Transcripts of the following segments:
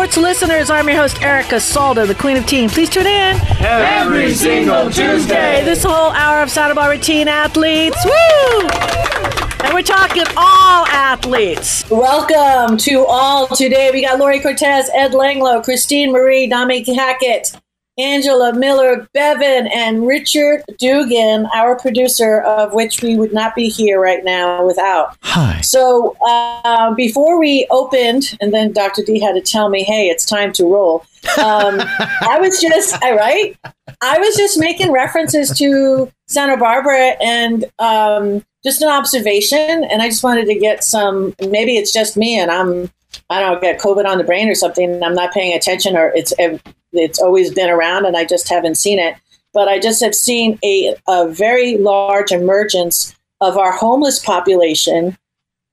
sports listeners. I'm your host, Erica Salda, the Queen of Teen. Please tune in every single Tuesday. This whole hour of Santa Barbara teen athletes. Woo! And we're talking all athletes. Welcome to all today. We got Lori Cortez, Ed Langlo, Christine Marie, Dami Hackett, Angela Miller Bevan, and Richard Dugan, our producer, of which we would not be here right now without. Hi. So uh, before we opened, and then Dr. D had to tell me, hey, it's time to roll. Um, I was just, I right? I was just making references to Santa Barbara and um, just an observation. And I just wanted to get some, maybe it's just me and I'm I don't know, get COVID on the brain or something, and I'm not paying attention, or it's it's always been around and I just haven't seen it. But I just have seen a, a very large emergence of our homeless population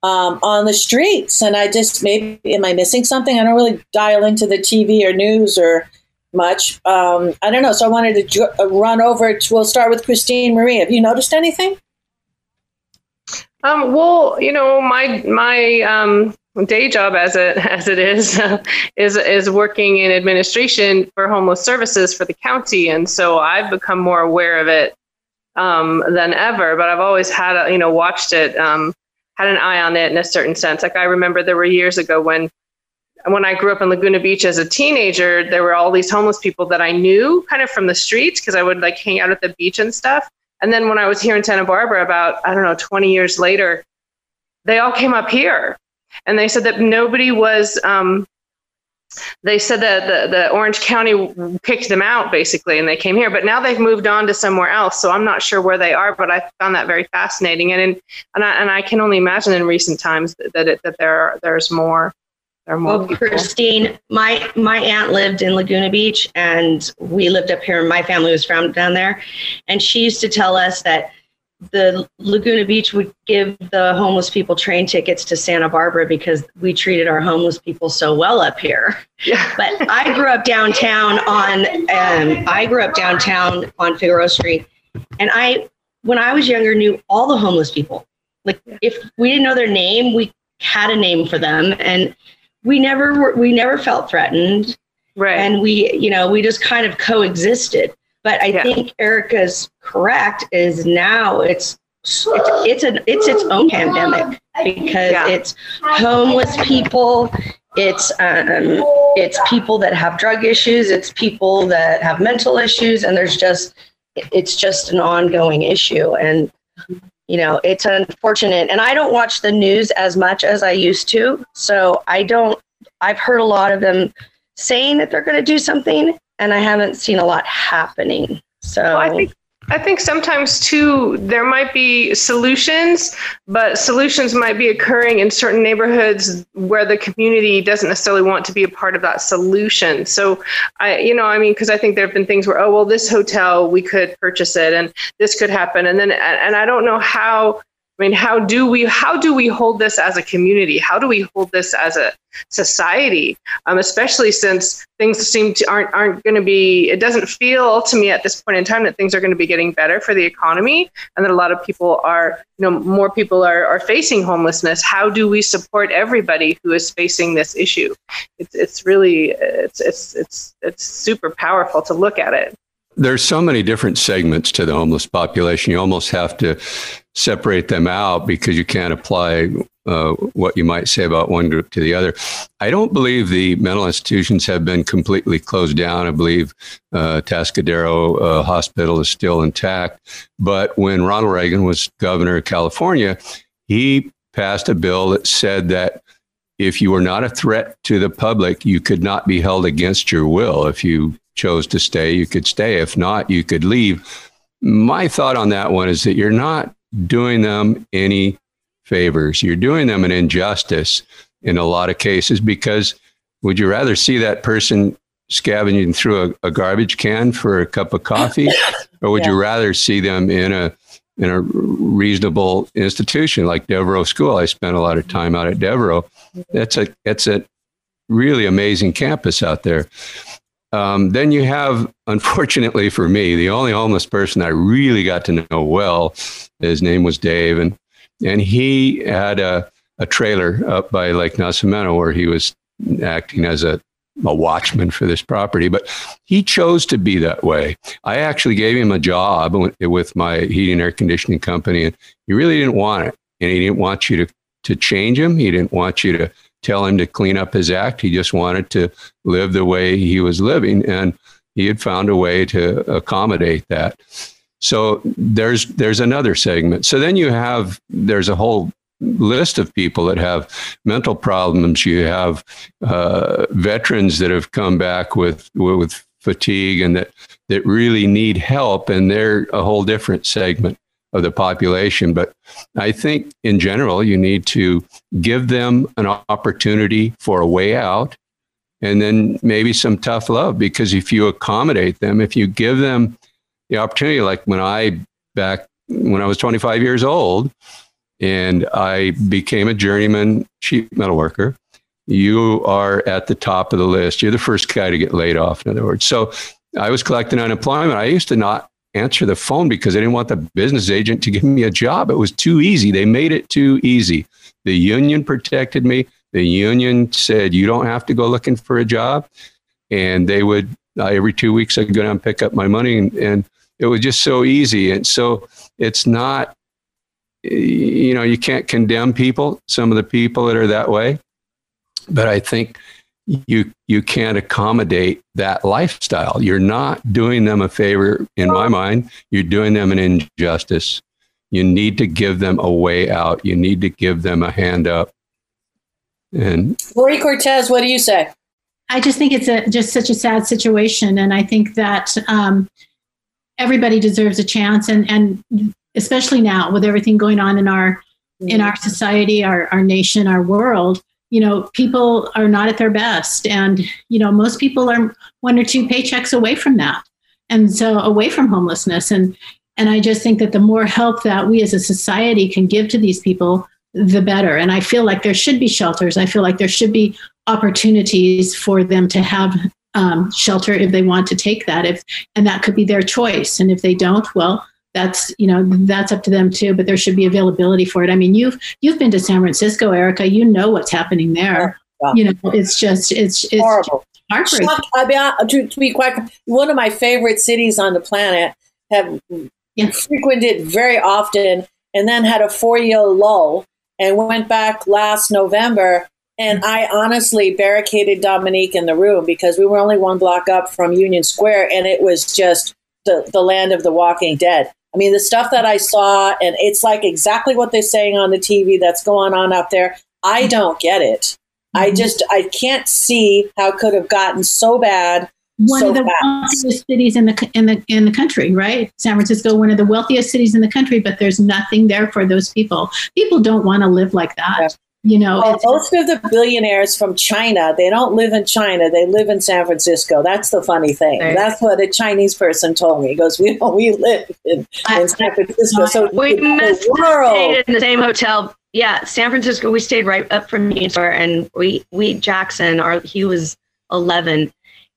um, on the streets. And I just maybe am I missing something? I don't really dial into the TV or news or much. Um, I don't know. So I wanted to ju- uh, run over. To, we'll start with Christine Marie. Have you noticed anything? Um, well, you know, my my um, day job as it as it is is is working in administration for homeless services for the county, and so I've become more aware of it um, than ever. But I've always had a, you know watched it, um, had an eye on it in a certain sense. Like I remember there were years ago when when I grew up in Laguna Beach as a teenager, there were all these homeless people that I knew kind of from the streets because I would like hang out at the beach and stuff. And then when I was here in Santa Barbara, about I don't know, 20 years later, they all came up here and they said that nobody was. Um, they said that the, the Orange County picked them out basically, and they came here. But now they've moved on to somewhere else, so I'm not sure where they are. But I found that very fascinating, and in, and I, and I can only imagine in recent times that it, that there are, there's more. There more well, people. Christine, my my aunt lived in Laguna Beach, and we lived up here. My family was from down there, and she used to tell us that the Laguna Beach would give the homeless people train tickets to Santa Barbara because we treated our homeless people so well up here. Yeah. But I grew up downtown on um, I grew up downtown on Figueroa Street, and I when I was younger knew all the homeless people. Like if we didn't know their name, we had a name for them, and we never were, we never felt threatened. Right. And we you know we just kind of coexisted. But I yeah. think Erica's correct is now it's it's it's an it's its own pandemic because yeah. it's homeless people, it's um, it's people that have drug issues, it's people that have mental issues, and there's just it's just an ongoing issue and you know it's unfortunate and i don't watch the news as much as i used to so i don't i've heard a lot of them saying that they're going to do something and I haven't seen a lot happening. So well, I think I think sometimes too there might be solutions, but solutions might be occurring in certain neighborhoods where the community doesn't necessarily want to be a part of that solution. So I, you know, I mean, because I think there have been things where, oh well, this hotel we could purchase it, and this could happen, and then and I don't know how I mean, how do we how do we hold this as a community? How do we hold this as a society? Um, especially since things seem to aren't aren't going to be. It doesn't feel to me at this point in time that things are going to be getting better for the economy, and that a lot of people are, you know, more people are are facing homelessness. How do we support everybody who is facing this issue? It's it's really it's it's it's it's super powerful to look at it there's so many different segments to the homeless population. You almost have to separate them out because you can't apply uh, what you might say about one group to the other. I don't believe the mental institutions have been completely closed down. I believe uh, Atascadero uh, Hospital is still intact. But when Ronald Reagan was governor of California, he passed a bill that said that if you were not a threat to the public, you could not be held against your will. If you chose to stay, you could stay. If not, you could leave. My thought on that one is that you're not doing them any favors. You're doing them an injustice in a lot of cases because would you rather see that person scavenging through a, a garbage can for a cup of coffee or would yeah. you rather see them in a in a reasonable institution like Devereux School? I spent a lot of time out at Devereux. That's a that's a really amazing campus out there. Um, then you have, unfortunately for me, the only homeless person I really got to know well. His name was Dave, and and he had a, a trailer up by Lake Nacimiento where he was acting as a a watchman for this property, but he chose to be that way. I actually gave him a job with my heating air conditioning company, and he really didn't want it. And he didn't want you to, to change him. He didn't want you to tell him to clean up his act. He just wanted to live the way he was living. And he had found a way to accommodate that. So there's there's another segment. So then you have there's a whole list of people that have mental problems. You have uh, veterans that have come back with with fatigue and that that really need help, and they're a whole different segment of the population. But I think in general, you need to give them an opportunity for a way out, and then maybe some tough love. Because if you accommodate them, if you give them the opportunity, like when I back when I was 25 years old and I became a journeyman sheet metal worker, you are at the top of the list. You're the first guy to get laid off, in other words. So I was collecting unemployment. I used to not answer the phone because I didn't want the business agent to give me a job. It was too easy. They made it too easy. The union protected me. The union said, you don't have to go looking for a job. And they would, uh, every two weeks, I'd go down and pick up my money. And, and it was just so easy. And so it's not, you know, you can't condemn people, some of the people that are that way. But I think you you can't accommodate that lifestyle. You're not doing them a favor, in my mind. You're doing them an injustice. You need to give them a way out. You need to give them a hand up. And Lori Cortez, what do you say? I just think it's a just such a sad situation, and I think that um, everybody deserves a chance, and and especially now with everything going on in our in our society, our our nation, our world, you know, people are not at their best, and you know, most people are one or two paychecks away from that, and so away from homelessness, and and I just think that the more help that we as a society can give to these people, the better. And I feel like there should be shelters. I feel like there should be opportunities for them to have um, shelter if they want to take that if and that could be their choice and if they don't well that's you know that's up to them too but there should be availability for it i mean you've you've been to san francisco erica you know what's happening there yeah. you know it's just it's it's horrible heartbreaking. I mean, to, to be quite one of my favorite cities on the planet have yeah. frequented very often and then had a four year lull and went back last november and I honestly barricaded Dominique in the room because we were only one block up from Union Square and it was just the, the land of the walking dead. I mean, the stuff that I saw, and it's like exactly what they're saying on the TV that's going on up there. I don't get it. I mm-hmm. just, I can't see how it could have gotten so bad one so of the fast. wealthiest cities in the in the in the country, right? San Francisco, one of the wealthiest cities in the country, but there's nothing there for those people. People don't want to live like that. You know, well, most of the billionaires from China, they don't live in China; they live in San Francisco. That's the funny thing. Right. That's what a Chinese person told me. He goes, "We we live in, in San Francisco, so we the world stayed in the same hotel." Yeah, San Francisco. We stayed right up from Square, and we we Jackson, our he was eleven,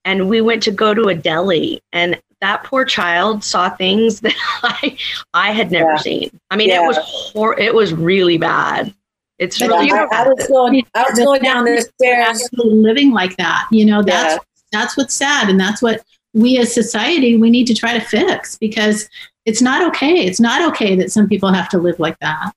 and we went to go to a deli, and that poor child saw things that I I had never yeah. seen. I mean, yeah. it was hor- it was really bad. It's really. I, I, was going. I was going down the stairs, living like that. You know, that's yeah. that's what's sad, and that's what we as society we need to try to fix because it's not okay. It's not okay that some people have to live like that.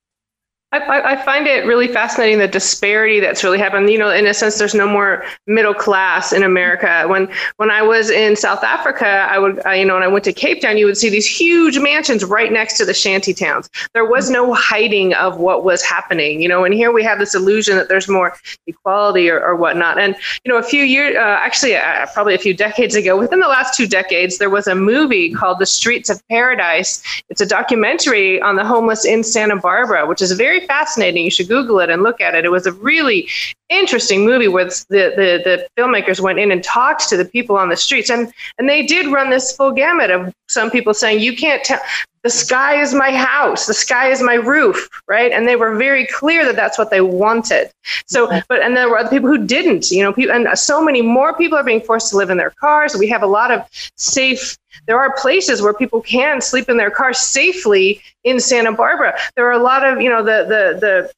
I, I, find it really fascinating the disparity that's really happened. You know, in a sense, there's no more middle class in America. When when I was in South Africa, I would, I, you know, when I went to Cape Town, you would see these huge mansions right next to the shanty towns. There was no hiding of what was happening. You know, and here we have this illusion that there's more equality or, or whatnot. And you know, a few years, uh, actually, uh, probably a few decades ago, within the last two decades, there was a movie called The Streets of Paradise. It's a documentary on the homeless in Santa Barbara, which is very fascinating. You should Google it and look at it. It was a really interesting movie where the, the, the filmmakers went in and talked to the people on the streets. And, and they did run this full gamut of some people saying, you can't tell, the sky is my house, the sky is my roof, right? And they were very clear that that's what they wanted. So, but, and there were other people who didn't, you know, people, and so many more people are being forced to live in their cars. We have a lot of safe there are places where people can sleep in their cars safely in Santa Barbara. There are a lot of, you know, the the the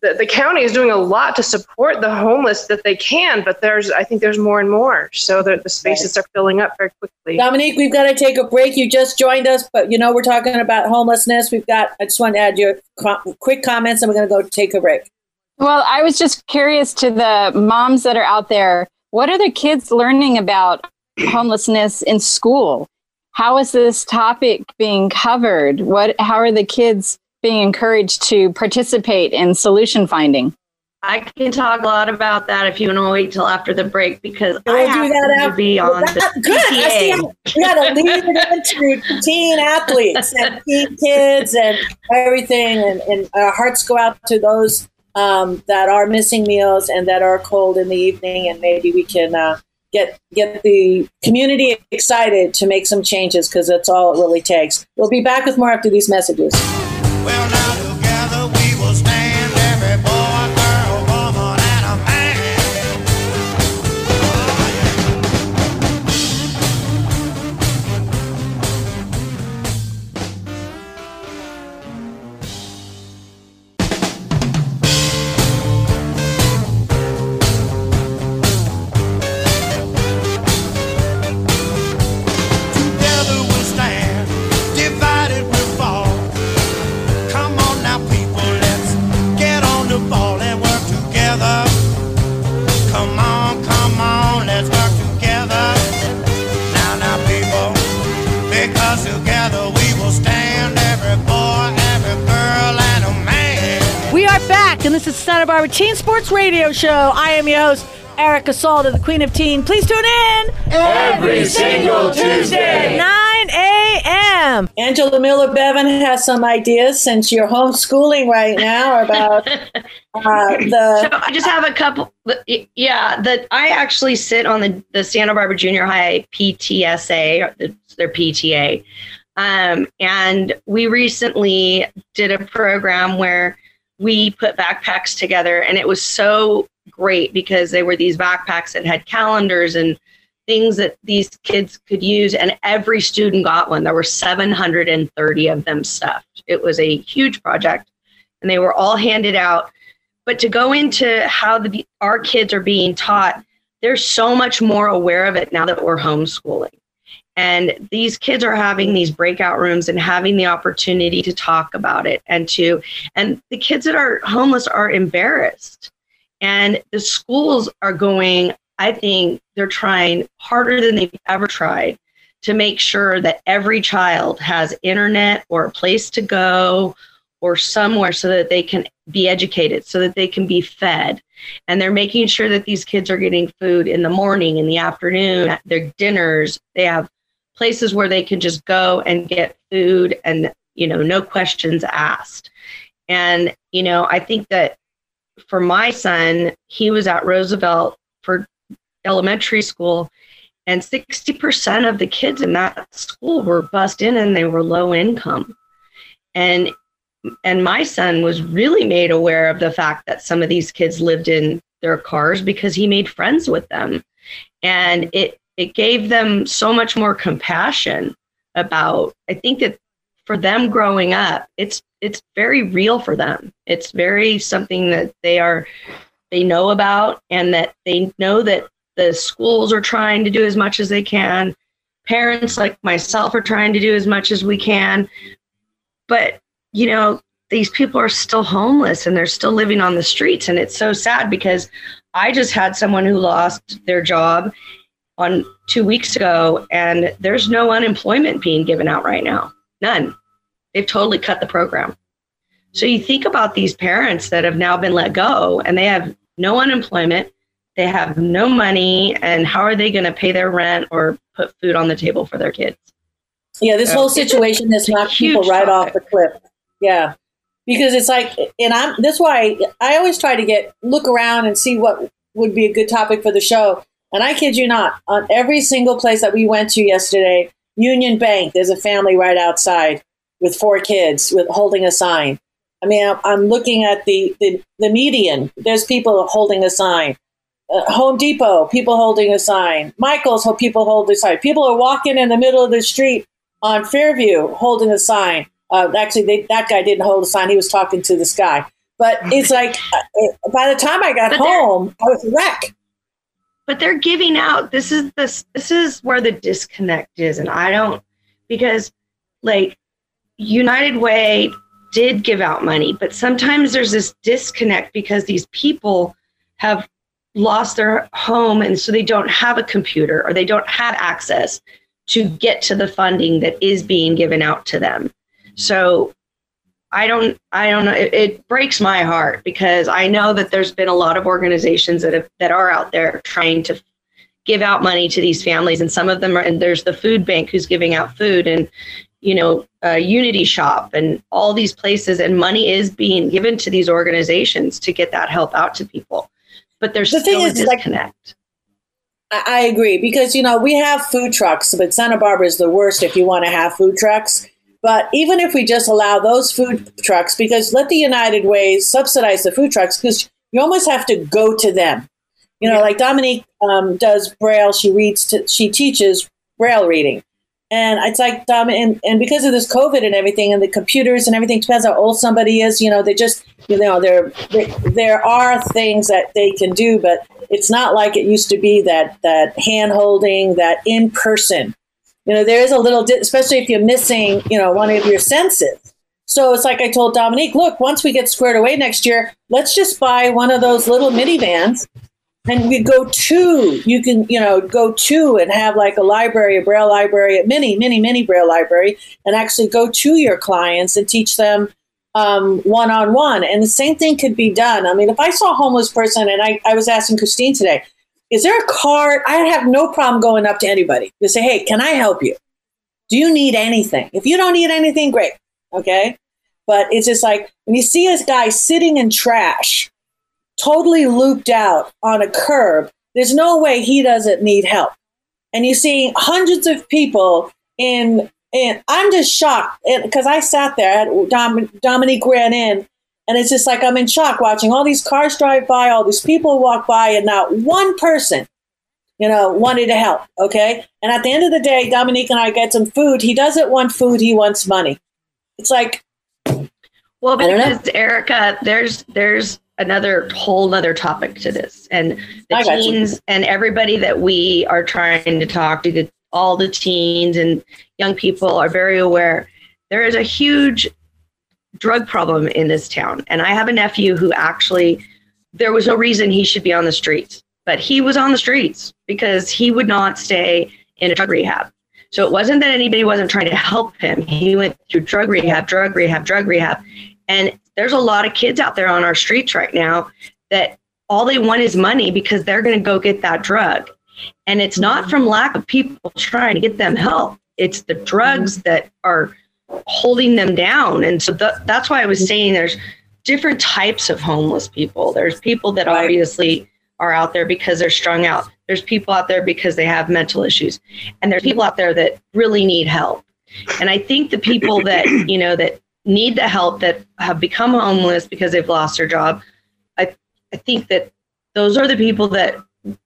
the, the county is doing a lot to support the homeless that they can, but there's I think there's more and more. So the, the spaces are filling up very quickly. Dominique, we've got to take a break. You just joined us, but you know we're talking about homelessness. We've got. I just want to add your quick comments, and we're going to go take a break. Well, I was just curious to the moms that are out there. What are the kids learning about homelessness in school? How is this topic being covered? What? How are the kids being encouraged to participate in solution finding? I can talk a lot about that if you want to wait till after the break because We'll I do happen that to be on Well, the that- good. I see how- we got to lead it into teen athletes and teen kids and everything, and, and our hearts go out to those um, that are missing meals and that are cold in the evening, and maybe we can uh, get get the community excited to make some changes because that's all it really takes. We'll be back with more after these messages. Well, now Santa Barbara Teen Sports Radio Show. I am your host, Erica Salda, the Queen of Teen. Please tune in Every single Tuesday. 9 a.m. Angela Miller Bevan has some ideas since you're homeschooling right now about uh, the. So I just have a couple. Yeah, that I actually sit on the the Santa Barbara Junior High PTSA, or the, their PTA, um, and we recently did a program where we put backpacks together, and it was so great because they were these backpacks that had calendars and things that these kids could use and every student got one. There were 730 of them stuffed. It was a huge project and they were all handed out. But to go into how the our kids are being taught they're so much more aware of it now that we're homeschooling and these kids are having these breakout rooms and having the opportunity to talk about it and to and the kids that are homeless are embarrassed and the schools are going i think they're trying harder than they've ever tried to make sure that every child has internet or a place to go or somewhere so that they can be educated, so that they can be fed. And they're making sure that these kids are getting food in the morning, in the afternoon, their dinners. They have places where they can just go and get food and, you know, no questions asked. And, you know, I think that for my son, he was at Roosevelt for elementary school and 60% of the kids in that school were bussed in and they were low income and and my son was really made aware of the fact that some of these kids lived in their cars because he made friends with them and it it gave them so much more compassion about i think that for them growing up it's it's very real for them. It's very something that they are they know about and that they know that the schools are trying to do as much as they can. Parents like myself are trying to do as much as we can. But you know these people are still homeless and they're still living on the streets. And it's so sad because i just had someone who lost their job on two weeks ago and there's no unemployment being given out right now. None. They've totally cut the program. So you think about these parents that have now been let go and they have no unemployment they have no money and how are they going to pay their rent or put food on the table for their kids? Yeah, this whole situation has it's knocked people huge right off the cliff. Yeah, because it's like, and I'm that's why I always try to get look around and see what would be a good topic for the show. And I kid you not, on every single place that we went to yesterday, Union Bank, there's a family right outside with four kids with holding a sign. I mean, I'm, looking at the, the the median. There's people holding a sign. Uh, Home Depot, people holding a sign. Michael's, people holding a sign. People are walking in the middle of the street on Fairview holding a sign. Uh, actually, they, that guy didn't hold a sign. He was talking to this guy. But it's like uh, by the time I got home, I was a wreck. But they're giving out this is this this is where the disconnect is. And i don't because like united way did give out money but sometimes there's this disconnect because these people have lost their home and so they don't have a computer or they don't have access to get to the funding that is being given out to them. So i don't i don't know it, it breaks my heart because i know that there's been a lot of organizations that have that are out there trying to give out money to these families and some of them are and there's the food bank who's giving out food and you know uh, Unity Shoppe and all these places and money is being given to these organizations to get that help out to people but there's The thing still a is, like- disconnect I, I agree because you know we have food trucks, but Santa Barbara is the worst if you want to have food trucks. But even if we just allow those food trucks, because let the United Ways subsidize the food trucks, because you almost have to go to them. You know, like Dominique um, does Braille. She reads. To, she teaches Braille reading, and it's like Dom. And, and because of this COVID and everything, and the computers and everything, depends how old somebody is. You know, they just you know there there, there are things that they can do, but it's not like it used to be that that hand holding, that in person. You know, there is a little, di- especially if you're missing, you know, one of your senses. So it's like I told Dominique, look, once we get squared away next year, let's just buy one of those little minivans and we go to, you can, you know, go to and have like a library, a braille library, a mini, mini, mini braille library, and actually go to your clients and teach them one on one. And the same thing could be done. I mean, if I saw a homeless person and I, I was asking Christine today, is there a card? I have no problem going up to anybody to say, hey, can I help you? Do you need anything? If you don't need anything, great. Okay. But it's just like when you see this guy sitting in trash, totally looped out on a curb, there's no way he doesn't need help. And you see hundreds of people in, and I'm just shocked because I sat there, Dom, Dominique ran in, and it's just like I'm in shock watching all these cars drive by, all these people walk by, and not one person, you know, wanted to help. Okay. And at the end of the day, Dominique and I get some food. He doesn't want food, he wants money. It's like, Well, I don't know. because Erica, there's there's another whole nother topic to this, and the you. teens and everybody that we are trying to talk to, the, all the teens and young people are very aware. There is a huge drug problem in this town, and I have a nephew who actually there was no reason he should be on the streets, but he was on the streets because he would not stay in a drug rehab. So it wasn't that anybody wasn't trying to help him. He went through drug rehab, drug rehab, drug rehab. And there's a lot of kids out there on our streets right now that all they want is money because they're going to go get that drug. And it's not mm-hmm. from lack of people trying to get them help. It's the drugs mm-hmm. that are holding them down. And so th- that's why I was saying there's different types of homeless people. There's people that Right. obviously are out there because they're strung out. There's people out there because they have mental issues. And there's people out there that really need help. And I think the people that, you know, that need the help that have become homeless because they've lost their job, I I think that those are the people that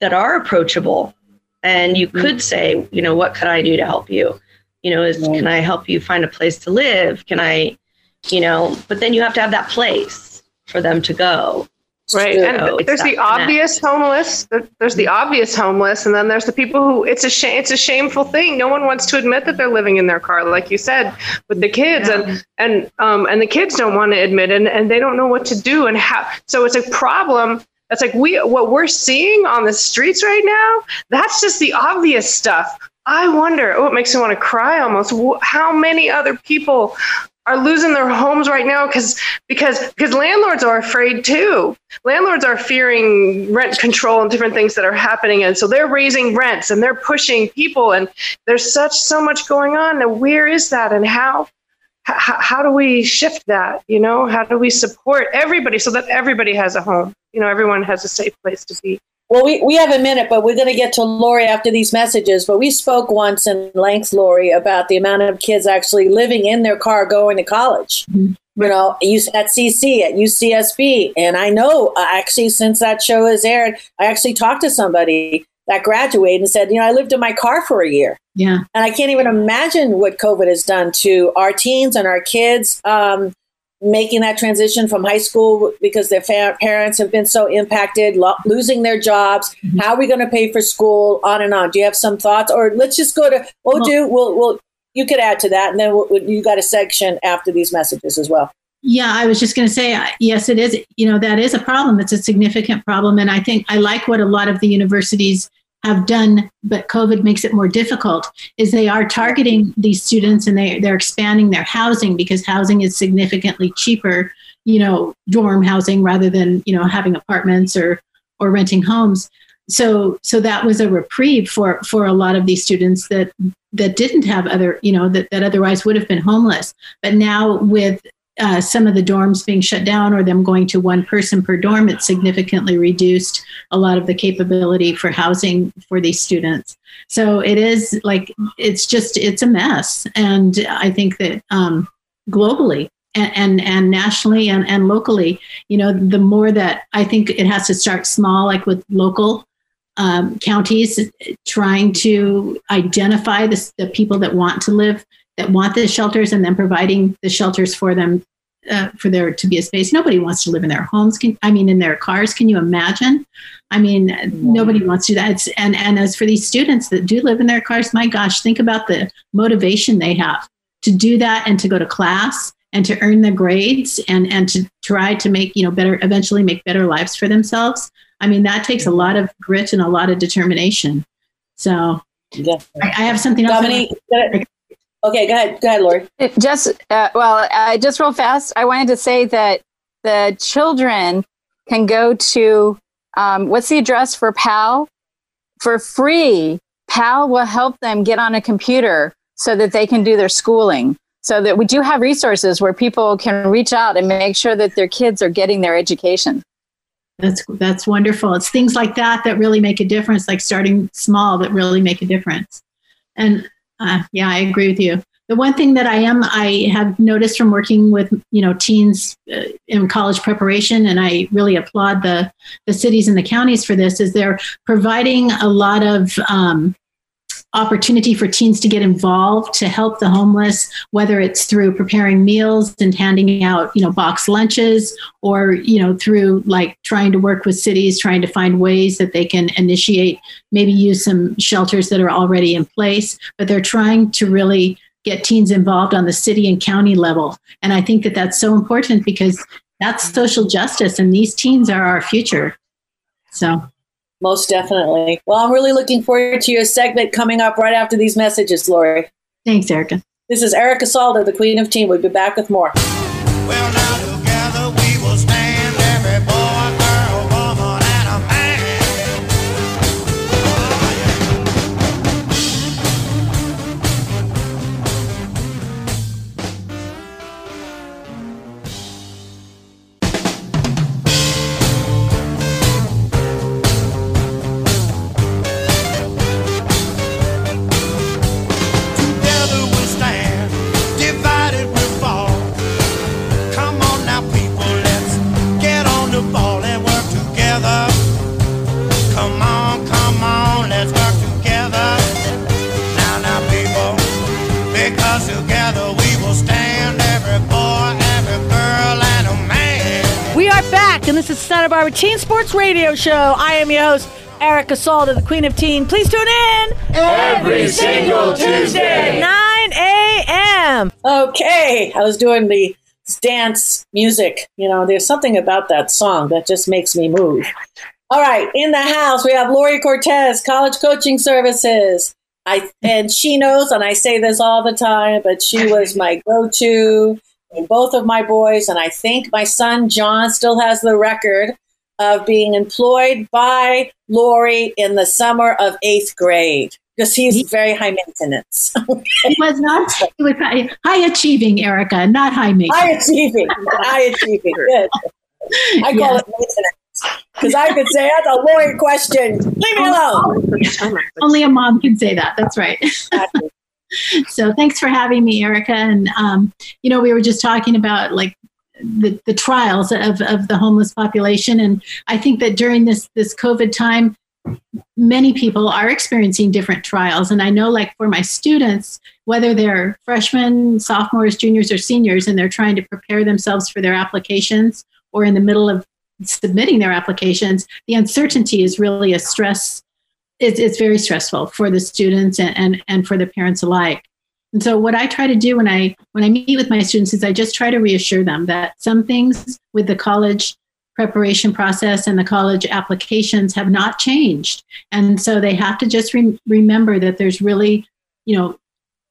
that are approachable. And you mm-hmm. could say, you know, what could I do to help you? You know, is can I help you find a place to live? Can I, you know, but then you have to have that place for them to go. Right. So And there's the connect. obvious homeless. There's the obvious homeless, and then there's the people who it's a shame. It's a shameful thing. No one wants to admit that they're living in their car, like you said, with the kids, and and um and the kids don't want to admit, and and they don't know what to do and how. So it's a problem. That's like we what we're seeing on the streets right now. That's just the obvious stuff. I wonder. Oh, it makes me want to cry almost. How many other people are losing their homes right now because because because landlords are afraid too landlords are fearing rent control and different things that are happening and so they're raising rents and they're pushing people and there's such so much going on where is that and how h- how do we shift that you know how do we support everybody so that everybody has a home you know everyone has a safe place to be Well, we, we have a minute, but we're going to get to Lori after these messages. But we spoke once in length, Lori, about the amount of kids actually living in their car going to college. You know, at CC, at UCSB. And I know uh, actually, since that show has aired, I actually talked to somebody that graduated and said, you know, I lived in my car for a year. Yeah. And I can't even imagine what COVID has done to our teens and our kids. Um, making that transition from high school because their fa- parents have been so impacted, lo- losing their jobs. Mm-hmm. How are we going to pay for school? On and on. Do you have some thoughts, or let's just go to Odu? We'll, we'll you could add to that, and then we'll, you got a section after these messages as well. Yeah, I was just going to say, yes, it is. You know, that is a problem. It's a significant problem. And I think I like what a lot of the universities have done, but COVID makes it more difficult, is they are targeting these students and they, they're expanding their housing because housing is significantly cheaper, you know, dorm housing rather than, you know, having apartments or, or renting homes. So, so that was a reprieve for, for a lot of these students that, that didn't have other, you know, that, that otherwise would have been homeless. But now with uh, some of the dorms being shut down or them going to one person per dorm, it significantly reduced a lot of the capability for housing for these students. So it is like, it's just, it's a mess. And I think that um, globally, and, and, and nationally and, and locally, you know, the more that I think it has to start small, like with local um, counties trying to identify the, the people that want to live that want the shelters and then providing the shelters for them uh, for there to be a space. Nobody wants to live in their homes. Can, I mean, in their cars. Can you imagine? I mean, yeah. nobody wants to do that. It's, and and as for these students that do live in their cars, my gosh, think about the motivation they have to do that and to go to class and to earn the grades and and to try to make you know better eventually make better lives for themselves. I mean, that takes a lot of grit and a lot of determination. So yeah. I, I have something else. Dominique, Okay, go ahead. Go ahead, Lori. Just uh, well, uh, just real fast. I wanted to say that the children can go to um, what's the address for PAL for free. PAL will help them get on a computer so that they can do their schooling. So that we do have resources where people can reach out and make sure that their kids are getting their education. That's that's wonderful. It's things like that that really make a difference, like starting small that really make a difference. And uh, yeah, I agree with you. The one thing that I am, I have noticed from working with you know teens uh, in college preparation, and I really applaud the the cities and the counties for this, is they're providing a lot of um, opportunity for teens to get involved to help the homeless whether it's through preparing meals and handing out you know box lunches or you know through like trying to work with cities trying to find ways that they can initiate maybe use some shelters that are already in place. But they're trying to really get teens involved on the city and county level. And i think that that's so important because that's social justice and these teens are our future. So most definitely. Well, I'm really looking forward to your segment coming up right after these messages, Lori. Thanks, Erica. This is Erica Salda, the Queen of Team. We'll be back with more. Well, Barbara Teen Sports Radio Show. I am your host, Erica Salda, the Queen of Teen. Please tune in every single Tuesday, 9 a.m. Okay, I was doing the dance music. You know, there's something about that song that just makes me move. All right, in the house we have Lori Cortez, College Coaching Services. I and she knows, and I say this all the time, but she was my go-to in both of my boys, and I think my son John still has the record of being employed by Lori in the summer of eighth grade because he's very high maintenance. he was not he was high, high, achieving, Erica, not high maintenance. High achieving, high achieving. Good. I call it maintenance because I could say that's a Lori question. Leave me alone. Only a mom can say that. That's right. So thanks for having me, Erica. And um, you know, we were just talking about like the, the trials of, of the homeless population, and I think that during this this COVID time, many people are experiencing different trials. And I know, like for my students, whether they're freshmen, sophomores, juniors, or seniors, and they're trying to prepare themselves for their applications or in the middle of submitting their applications, the uncertainty is really a stress. It's, it's very stressful for the students and, and, and for the parents alike. And so what I try to do when I when I meet with my students is I just try to reassure them that some things with the college preparation process and the college applications have not changed. And so they have to just re- remember that there's really, you know,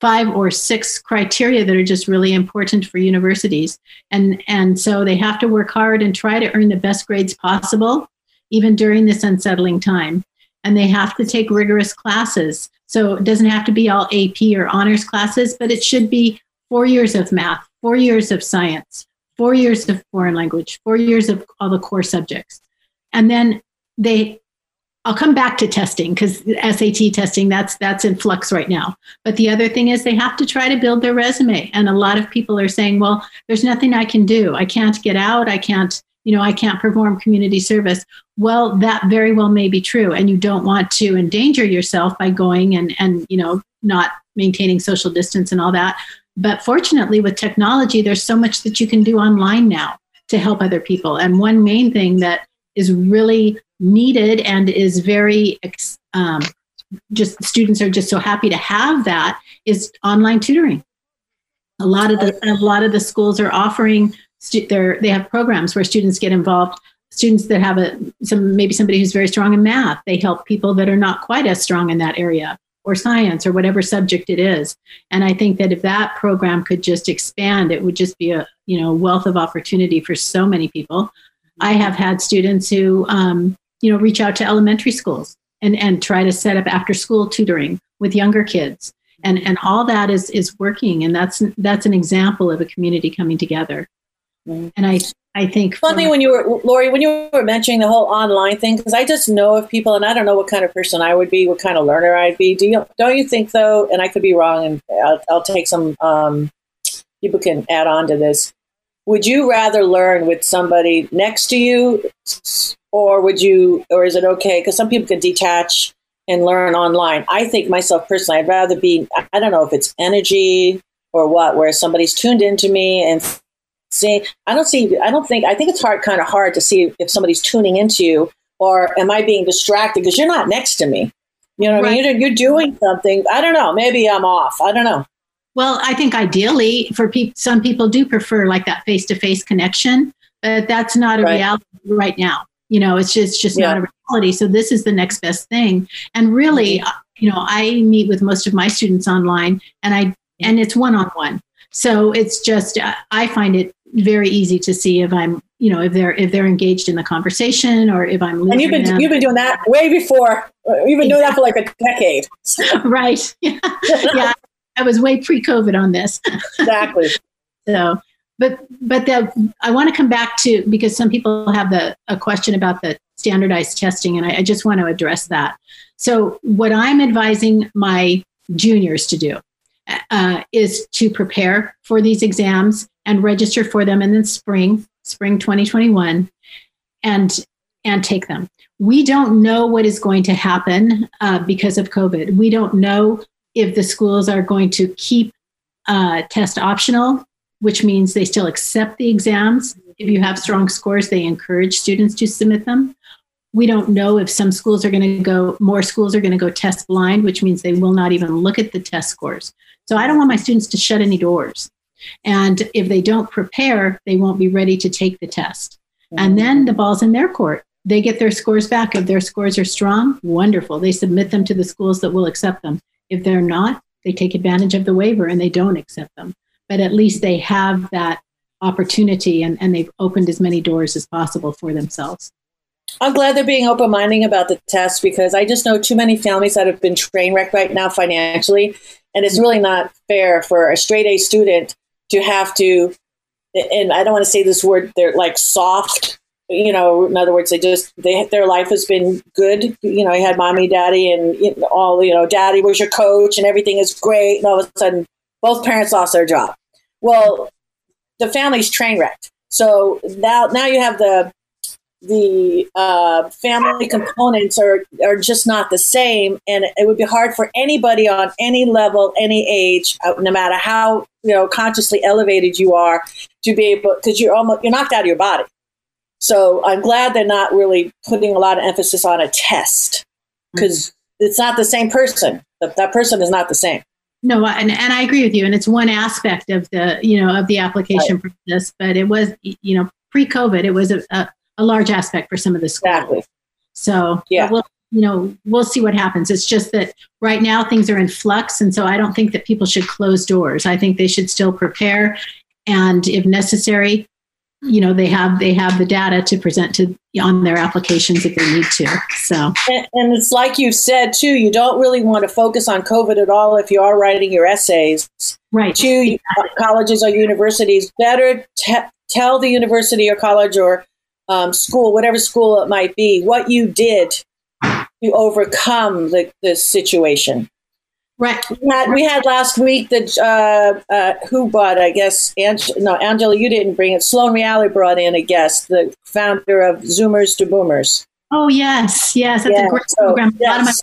five or six criteria that are just really important for universities. And, and so they have to work hard and try to earn the best grades possible, even during this unsettling time. And they have to take rigorous classes. So it doesn't have to be all AP or honors classes, but it should be four years of math, four years of science, four years of foreign language, four years of all the core subjects. And then they, I'll come back to testing because SAT testing, that's, that's in flux right now. But the other thing is they have to try to build their resume. And a lot of people are saying, well, there's nothing I can do. I can't get out. I can't, you know, I can't perform community service. Well, that very well may be true. And you don't want to endanger yourself by going and, and, you know, not maintaining social distance and all that. But fortunately, with technology, there's so much that you can do online now to help other people. And one main thing that is really needed and is very um, just students are just so happy to have that is online tutoring. A lot of the a lot of the schools are offering stu- they have programs where students get involved. Students that have a some maybe somebody who's very strong in math, they help people that are not quite as strong in that area or science or whatever subject it is. And I think that if that program could just expand, it would just be a you know wealth of opportunity for so many people. I have had students who um, you know reach out to elementary schools and and try to set up after school tutoring with younger kids. And, and all that is is working and that's that's an example of a community coming together and I I think funny when you were Lori when you were mentioning the whole online thing because I just know of people and I don't know what kind of person I would be, what kind of learner I'd be. Do you don't you think though? And I could be wrong, and I'll, I'll take some um, people can add on to this. Would you rather learn with somebody next to you, or would you, or is it okay? Because some people can detach and learn online. I think myself personally, I'd rather be. I don't know if it's energy or what, where somebody's tuned into me and see i don't see i don't think i think it's hard kind of hard to see if somebody's tuning into you or am i being distracted? Because you're not next to me. You know what right. i mean? You're, you're doing something. I don't know. Maybe i'm off. I don't know. Well i think ideally for people some people do prefer like that face-to-face connection but that's not a right. reality right now. You know it's just just yeah. not a reality. So this is the next best thing. And really mm-hmm. you know i meet with most of my students online and i and it's one-on-one so it's just uh, i find it very easy to see if I'm, you know, if they're if they're engaged in the conversation or if I'm. And you've been them. you've been doing that way before. You've been doing that for like a decade. right. Yeah. yeah. I was way pre-COVID on this. Exactly. so, but but the, I want to come back to because some people have the a question about the standardized testing, and I, I just want to address that. So, what I'm advising my juniors to do uh, is to prepare for these exams and register for them in the spring, spring 2021, and and take them. We don't know what is going to happen uh, because of COVID. We don't know if the schools are going to keep uh, test optional, which means they still accept the exams. If you have strong scores, they encourage students to submit them. We don't know if some schools are going to go, more schools are going to go test blind, which means they will not even look at the test scores. So I don't want my students to shut any doors. And if they don't prepare, they won't be ready to take the test. And mm-hmm. then the ball's in their court. They get their scores back. If their scores are strong, wonderful. They submit them to the schools that will accept them. If they're not, they take advantage of the waiver and they don't accept them. But at least they have that opportunity and, and they've opened as many doors as possible for themselves. I'm glad they're being open minded about the test because I just know too many families that have been train wrecked right now financially. And it's really not fair for a straight A student to have to, and I don't want to say this word, they're like soft. You know, in other words, they just they their life has been good. You know, I had mommy, daddy, and all. You know, daddy was your coach, and everything is great. And all of a sudden, both parents lost their job. Well, the family's train wrecked. So now, now you have the the uh, family components are are just not the same, and it would be hard for anybody on any level, any age, uh, no matter how you know consciously elevated you are, to be able because you're almost you're knocked out of your body. So I'm glad they're not really putting a lot of emphasis on a test because mm-hmm. it's not the same person. That, that person is not the same. No, and, and I agree with you. And it's one aspect of the, you know, of the application right. process, but it was, you know, pre-COVID, it was a, a, a large aspect for some of the schools. Exactly. So yeah, we'll, you know, we'll see what happens. It's just that right now things are in flux. And so I don't think that people should close doors. I think they should still prepare. And if necessary, you know they have they have the data to present to on their applications if they need to so and, and, it's like you said too you don't really want to focus on covid at all if you are writing your essays right to exactly. colleges or universities better te- tell the university or college or um, school whatever school it might be what you did to overcome the, the situation Right. We had, we had last week the uh, uh, who brought I guess Ange- no Angela you didn't bring it Sloan Reali brought in a guest the founder of Zoomers to Boomers. Oh yes, yes, that's yeah, a great so, program. Yes.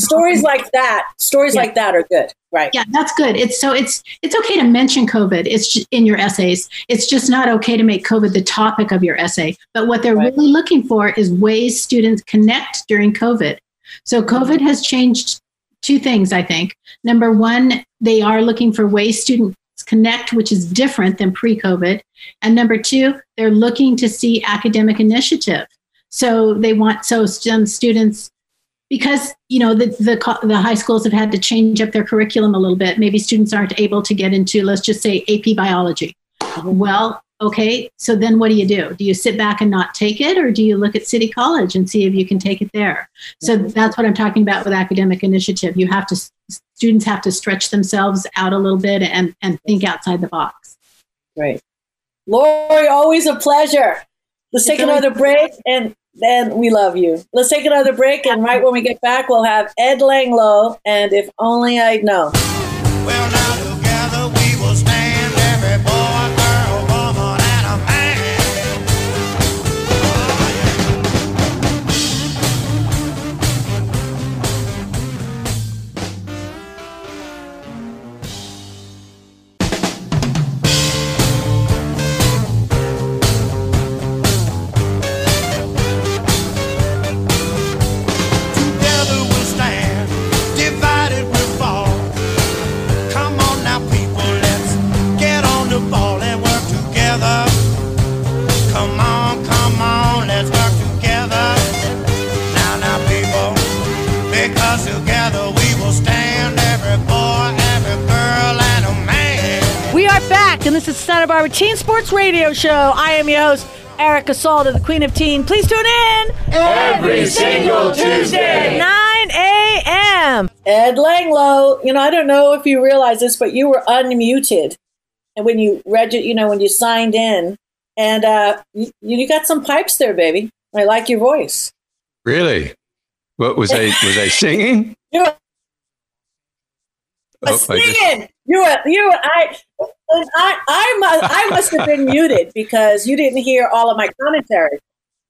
stories like that, stories yeah. like that are good, right? Yeah, that's good. It's so it's it's okay to mention COVID. It's just, in your essays. It's just not okay to make COVID the topic of your essay. But what they're right. really looking for is ways students connect during COVID. So mm-hmm. COVID has changed two things, I think. Number one, they are looking for ways students connect, which is different than pre COVID. And number two, they're looking to see academic initiative. So they want, so some students, because you know the, the the high schools have had to change up their curriculum a little bit. Maybe students aren't able to get into, let's just say, AP biology. Well, okay, so then what do you do? Do you sit back and not take it, or do you look at City College and see if you can take it there? So that's what I'm talking about with academic initiative. You have to, students have to stretch themselves out a little bit and, and think outside the box. Great. Lori, always a pleasure. Let's take another break and then we love you. Let's take another break, and right when we get back, we'll have Ed Langlo and If Only I'd Know. This is Santa Barbara Teen Sports Radio Show. I am your host, Erica Salda, the Queen of Teen. Please tune in every single Tuesday, 9 a.m. Ed Langlo, you know, I don't know if you realize this, but you were unmuted. And when you read it, you know, when you signed in, and uh, you, you got some pipes there, baby. I like your voice. Really? What was I? Was I singing? you were oh, singing. Just... You were. You were. I. I, I, must, I must have been muted because you didn't hear all of my commentary.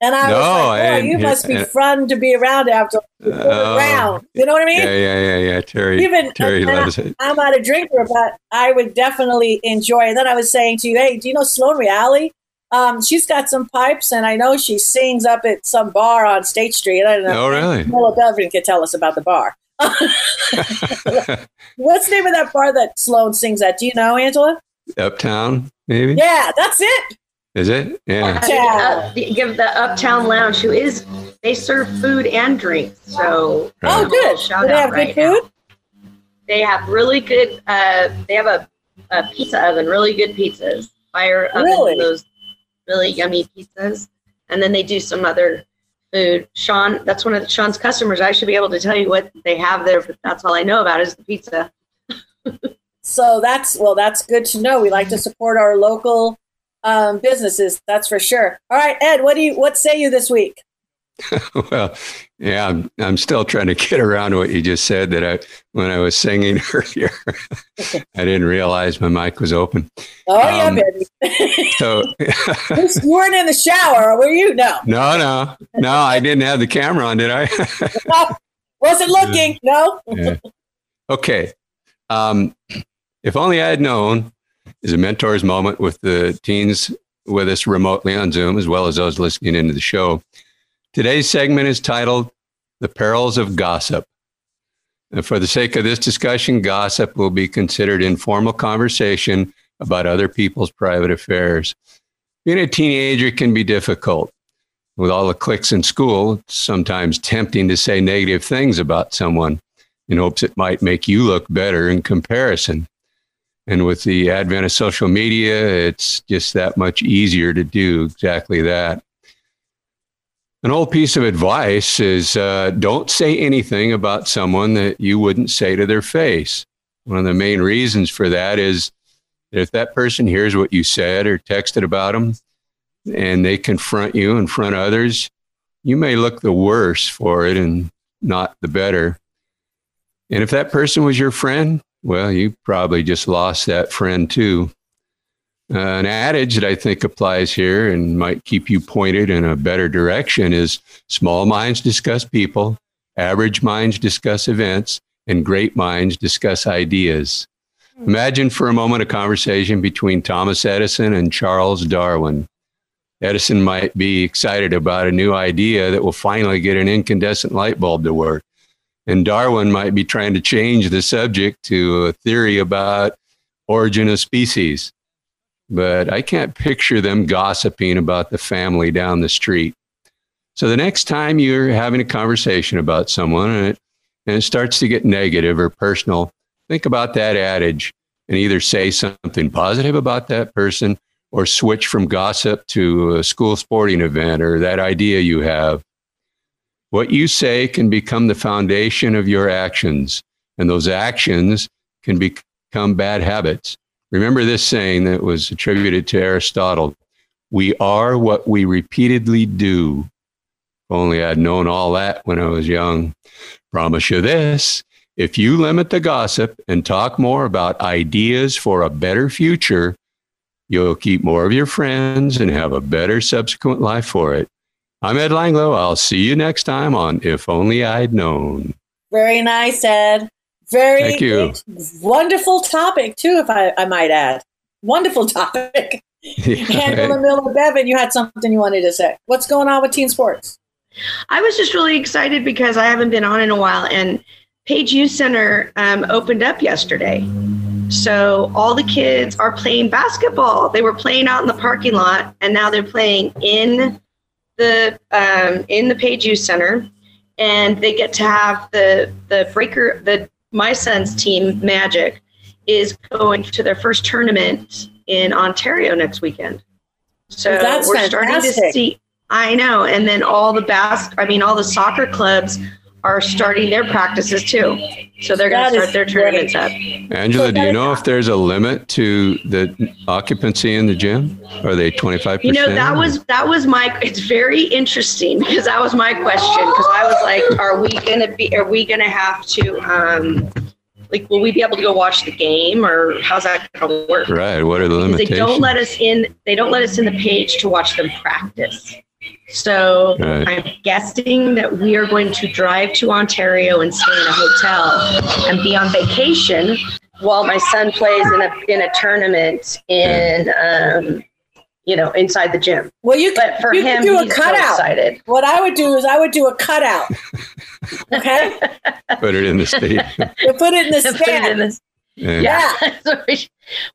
And I no, was like, oh, you must be fun to be around after uh, around. You know what I mean? Yeah, yeah, yeah, yeah. Terry, Even, Terry loves I, it. I'm not a drinker, but I would definitely enjoy it. And then I was saying to you, hey, do you know Sloan Reali? Um, she's got some pipes, and I know she sings up at some bar on State Street. I don't know. Oh, really? Nola Belvin could tell us about the bar. What's the name of that bar that Sloan sings at? Do you know, Angela? Uptown, maybe. Yeah, that's it. Is it? Yeah. Uh, give the Uptown Lounge, who is they serve food and drinks. So right. oh, good. Shout Do they have right good food? Now. They have really good. Uh, they have a, a pizza oven, really good pizzas, fire oven, really? those really yummy pizzas, and then they do some other food. Sean, that's one of Sean's customers. I should be able to tell you what they have there, but that's all I know about is the pizza. So that's well, that's good to know. We like to support our local um, businesses. That's for sure. All right, Ed, what do you what say you this week? well, yeah, I'm, I'm still trying to get around to what you just said that I when I was singing earlier, I didn't realize my mic was open. Oh um, yeah, baby. so you weren't in the shower, were you? No. No, no, no. I didn't have the camera on, did I? no, wasn't looking. No. yeah. Okay. Um, if only I had known is a mentor's moment with the teens with us remotely on Zoom, as well as those listening into the show. Today's segment is titled The Perils of Gossip. And for the sake of this discussion, gossip will be considered informal conversation about other people's private affairs. Being a teenager can be difficult. With all the cliques in school, it's sometimes tempting to say negative things about someone in hopes it might make you look better in comparison. And with the advent of social media, it's just that much easier to do exactly that. An old piece of advice is uh, don't say anything about someone that you wouldn't say to their face. One of the main reasons for that is that if that person hears what you said or texted about them and they confront you in front of others, you may look the worse for it and not the better. And if that person was your friend, well, you probably just lost that friend too. Uh, an adage that I think applies here and might keep you pointed in a better direction is small minds discuss people, average minds discuss events, and great minds discuss ideas. Imagine for a moment a conversation between Thomas Edison and Charles Darwin. Edison might be excited about a new idea that will finally get an incandescent light bulb to work. And Darwin might be trying to change the subject to a theory about origin of species but I can't picture them gossiping about the family down the street. So the next time you're having a conversation about someone and it, and it starts to get negative or personal, think about that adage and either say something positive about that person or switch from gossip to a school sporting event or that idea you have. What you say can become the foundation of your actions, and those actions can become bad habits. Remember this saying that was attributed to Aristotle We are what we repeatedly do. Only I'd known all that when I was young. Promise you this if you limit the gossip and talk more about ideas for a better future, you'll keep more of your friends and have a better subsequent life for it. I'm Ed Langlo. I'll see you next time on If Only I'd Known. Very nice, Ed. Very Thank you. wonderful topic too, if I, I might add. Wonderful topic. Yeah, Angela Miller Bevan, you had something you wanted to say. What's going on with teen sports? I was just really excited because I haven't been on in a while, and Page Youth Center um, opened up yesterday. So all the kids are playing basketball. They were playing out in the parking lot, and now they're playing in the um, in the Page Youth Center, and they get to have the the breaker the my son's team, Magic, is going to their first tournament in Ontario next weekend. So well, we're fantastic. starting to see. I know, and then all the bas- I mean, all the soccer clubs are starting their practices too. So they're going to start their tournaments up. Angela, do you know if there's a limit to the occupancy in the gym? Are they 25%? You know, that was that was my it's very interesting because that was my question because I was like are we going to be are we going to have to um like will we be able to go watch the game or how's that going to work? Right, what are the limitations? They don't let us in they don't let us in the page to watch them practice. So right. I'm guessing that we are going to drive to Ontario and stay in a hotel and be on vacation while my son plays in a in a tournament in um, you know inside the gym. Well, you but for you him, do a he's cutout. So excited. What I would do is I would do a cutout. Okay. put it in the state. put it in the stand. Yeah. yeah.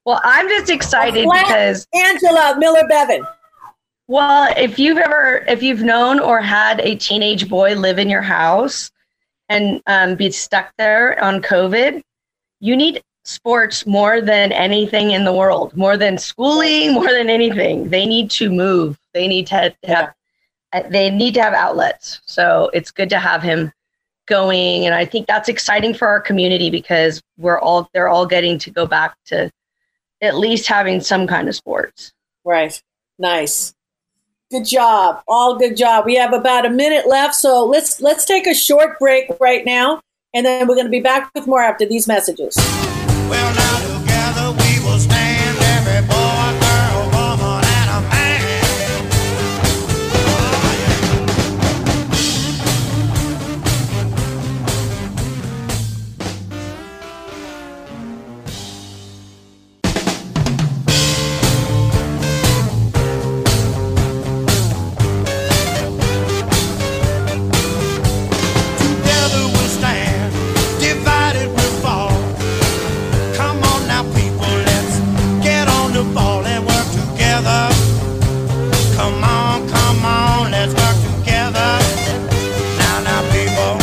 well, I'm just excited because Angela Miller Bevan. Well, if you've ever, if you've known or had a teenage boy live in your house and um, be stuck there on COVID, you need sports more than anything in the world, more than schooling, more than anything. They need to move. They need to have, uh, they need to have outlets. So it's good to have him going, and I think that's exciting for our community because we're all they're all getting to go back to at least having some kind of sports. Right. Nice. Good job. All good job. We have about a minute left, so let's let's take a short break right now, and then we're going to be back with more after these messages. Well, together. Come on, come on, let's work together. Now, now, people,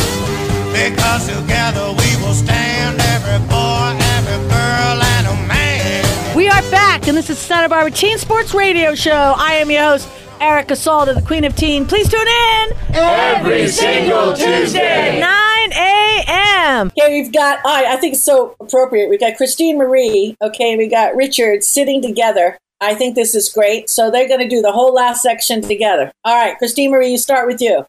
because together we will stand every boy, every girl, and a man. We are back, and this is Santa Barbara Teen Sports Radio Show. I am your host, Erica Salda, the Queen of Teen. Please tune in Every single Tuesday. 9 a.m. Okay, we've got. I I think it's so appropriate. We've got Christine Marie. Okay, we got Richard sitting together. I think this is great. So they're going to do the whole last section together. All right, Christine Marie, you start with you.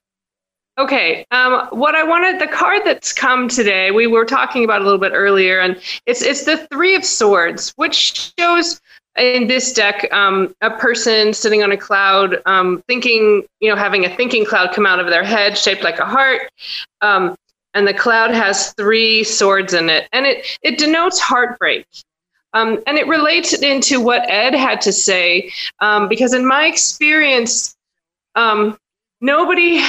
Okay. Um, what I wanted, the card that's come today, we were talking about a little bit earlier, and it's it's the Three of Swords, which shows in this deck um, a person sitting on a cloud, um, thinking, you know, having a thinking cloud come out of their head, shaped like a heart. Um, and the cloud has three swords in it, and it it denotes heartbreak. Um, and it relates into what Ed had to say, um, because in my experience, um, nobody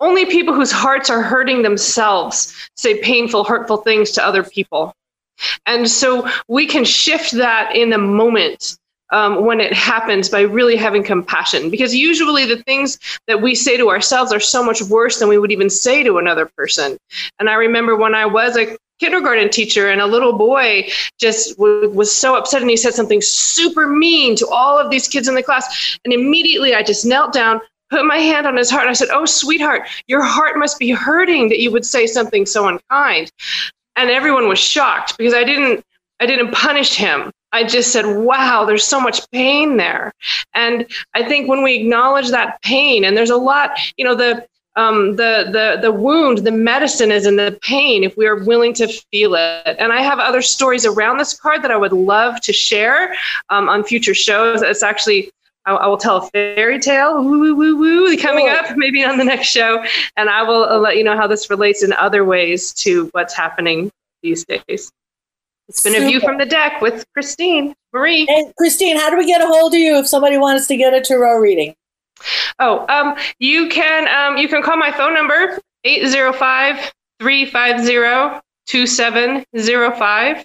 only people whose hearts are hurting themselves say painful, hurtful things to other people. And so we can shift that in a moment um, when it happens by really having compassion. Because usually the things that we say to ourselves are so much worse than we would even say to another person. And I remember when I was a kindergarten teacher and a little boy just w- was so upset and he said something super mean to all of these kids in the class. And immediately I just knelt down, put my hand on his heart, and I said, Oh, sweetheart, your heart must be hurting that you would say something so unkind and everyone was shocked because I didn't I didn't punish him. I just said, "Wow, there's so much pain there." And I think when we acknowledge that pain, and there's a lot, you know, the um, the the the wound, the medicine is in the pain if we are willing to feel it. And I have other stories around this card that I would love to share um, on future shows. It's actually I, I will tell a fairy tale, woo, woo, woo, woo, coming Cool. up maybe on the next show, and I will uh, let you know how this relates in other ways to what's happening these days. It's been a view from the deck with Christine Marie. And Christine, how do we get a hold of you if somebody wants to get a tarot reading? Oh, um, you can um, you can call my phone number 805-350-2705.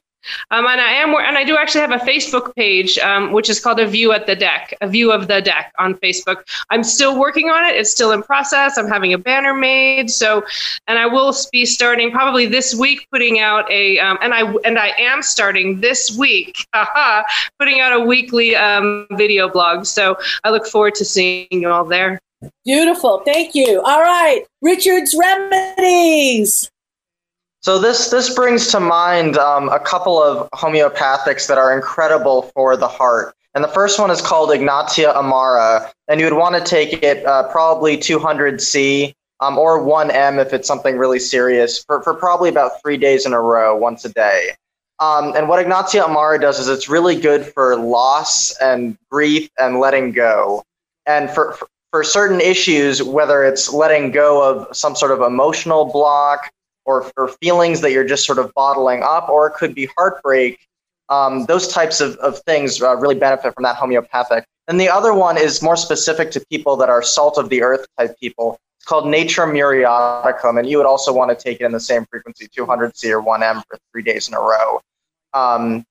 Um, and I am and I do actually have a Facebook page um, which is called a view at the deck, a view of the deck on Facebook. I'm still working on it. It's still in process. I'm having a banner made. So, and I will be starting probably this week putting out a um, and I and I am starting this week putting out a weekly um, video blog. So I look forward to seeing you all there. Beautiful. Thank you. All right. Richard's Remedies. So this this brings to mind um, a couple of homeopathics that are incredible for the heart. And the first one is called Ignatia Amara, and you would want to take it uh, probably 200C um, or 1M if it's something really serious for, for probably about three days in a row, once a day. Um, and what Ignatia Amara does is it's really good for loss and grief and letting go. And for, for, for certain issues, whether it's letting go of some sort of emotional block, or, or feelings that you're just sort of bottling up, or it could be heartbreak. Um, those types of, of things uh, really benefit from that homeopathic. And the other one is more specific to people that are salt of the earth type people. It's called Natrum Muriaticum, and you would also want to take it in the same frequency, 200C or 1M for three days in a row. Um,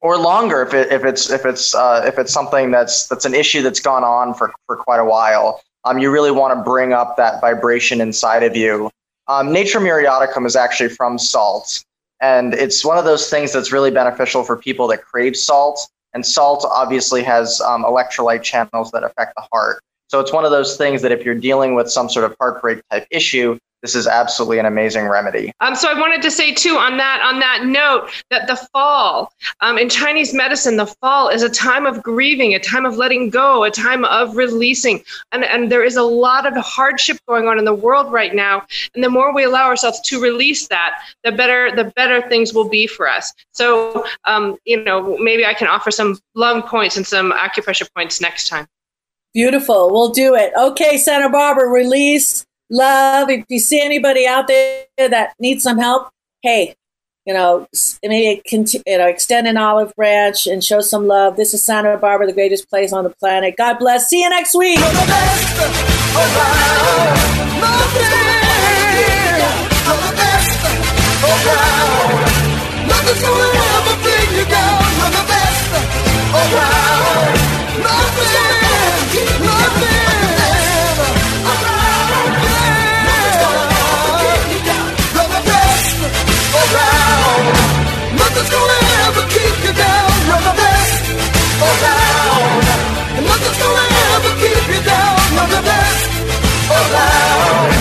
or longer if, it, if it's if it's uh, if it's something that's that's an issue that's gone on for, for quite a while. Um, you really want to bring up that vibration inside of you um, Natrum Muriaticum is actually from salt, and it's one of those things that's really beneficial for people that crave salt. And salt obviously has um, electrolyte channels that affect the heart. So it's one of those things that if you're dealing with some sort of heartbreak type issue, this is absolutely an amazing remedy. Um, so I wanted to say too on that on that note that the fall um, in Chinese medicine, the fall is a time of grieving, a time of letting go, a time of releasing, and and there is a lot of hardship going on in the world right now. And the more we allow ourselves to release that, the better the better things will be for us. So um, you know maybe I can offer some lung points and some acupressure points next time. Beautiful. We'll do it. Okay, Santa Barbara, release love. If you see anybody out there that needs some help, hey, you know, maybe you know, extend an olive branch and show some love. This is Santa Barbara, the greatest place on the planet. God bless. See you next week. Nothing's loud.